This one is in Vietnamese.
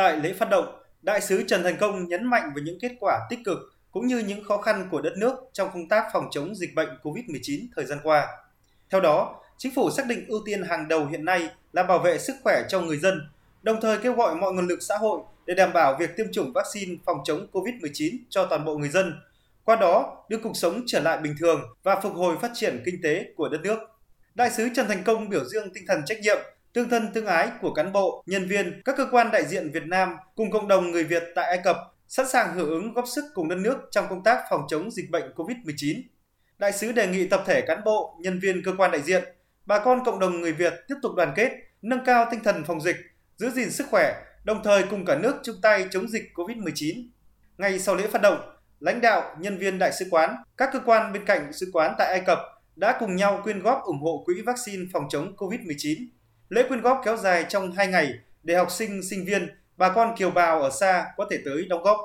Tại lễ phát động, Đại sứ Trần Thành Công nhấn mạnh về những kết quả tích cực cũng như những khó khăn của đất nước trong công tác phòng chống dịch bệnh COVID-19 thời gian qua. Theo đó, chính phủ xác định ưu tiên hàng đầu hiện nay là bảo vệ sức khỏe cho người dân, đồng thời kêu gọi mọi nguồn lực xã hội để đảm bảo việc tiêm chủng vaccine phòng chống COVID-19 cho toàn bộ người dân, qua đó đưa cuộc sống trở lại bình thường và phục hồi phát triển kinh tế của đất nước. Đại sứ Trần Thành Công biểu dương tinh thần trách nhiệm, tương thân tương ái của cán bộ, nhân viên, các cơ quan đại diện Việt Nam cùng cộng đồng người Việt tại Ai Cập sẵn sàng hưởng ứng góp sức cùng đất nước trong công tác phòng chống dịch bệnh COVID-19. Đại sứ đề nghị tập thể cán bộ, nhân viên cơ quan đại diện, bà con cộng đồng người Việt tiếp tục đoàn kết, nâng cao tinh thần phòng dịch, giữ gìn sức khỏe, đồng thời cùng cả nước chung tay chống dịch COVID-19. Ngay sau lễ phát động, lãnh đạo, nhân viên đại sứ quán, các cơ quan bên cạnh sứ quán tại Ai Cập đã cùng nhau quyên góp ủng hộ quỹ vaccine phòng chống COVID-19. Lễ quyên góp kéo dài trong 2 ngày để học sinh, sinh viên, bà con kiều bào ở xa có thể tới đóng góp.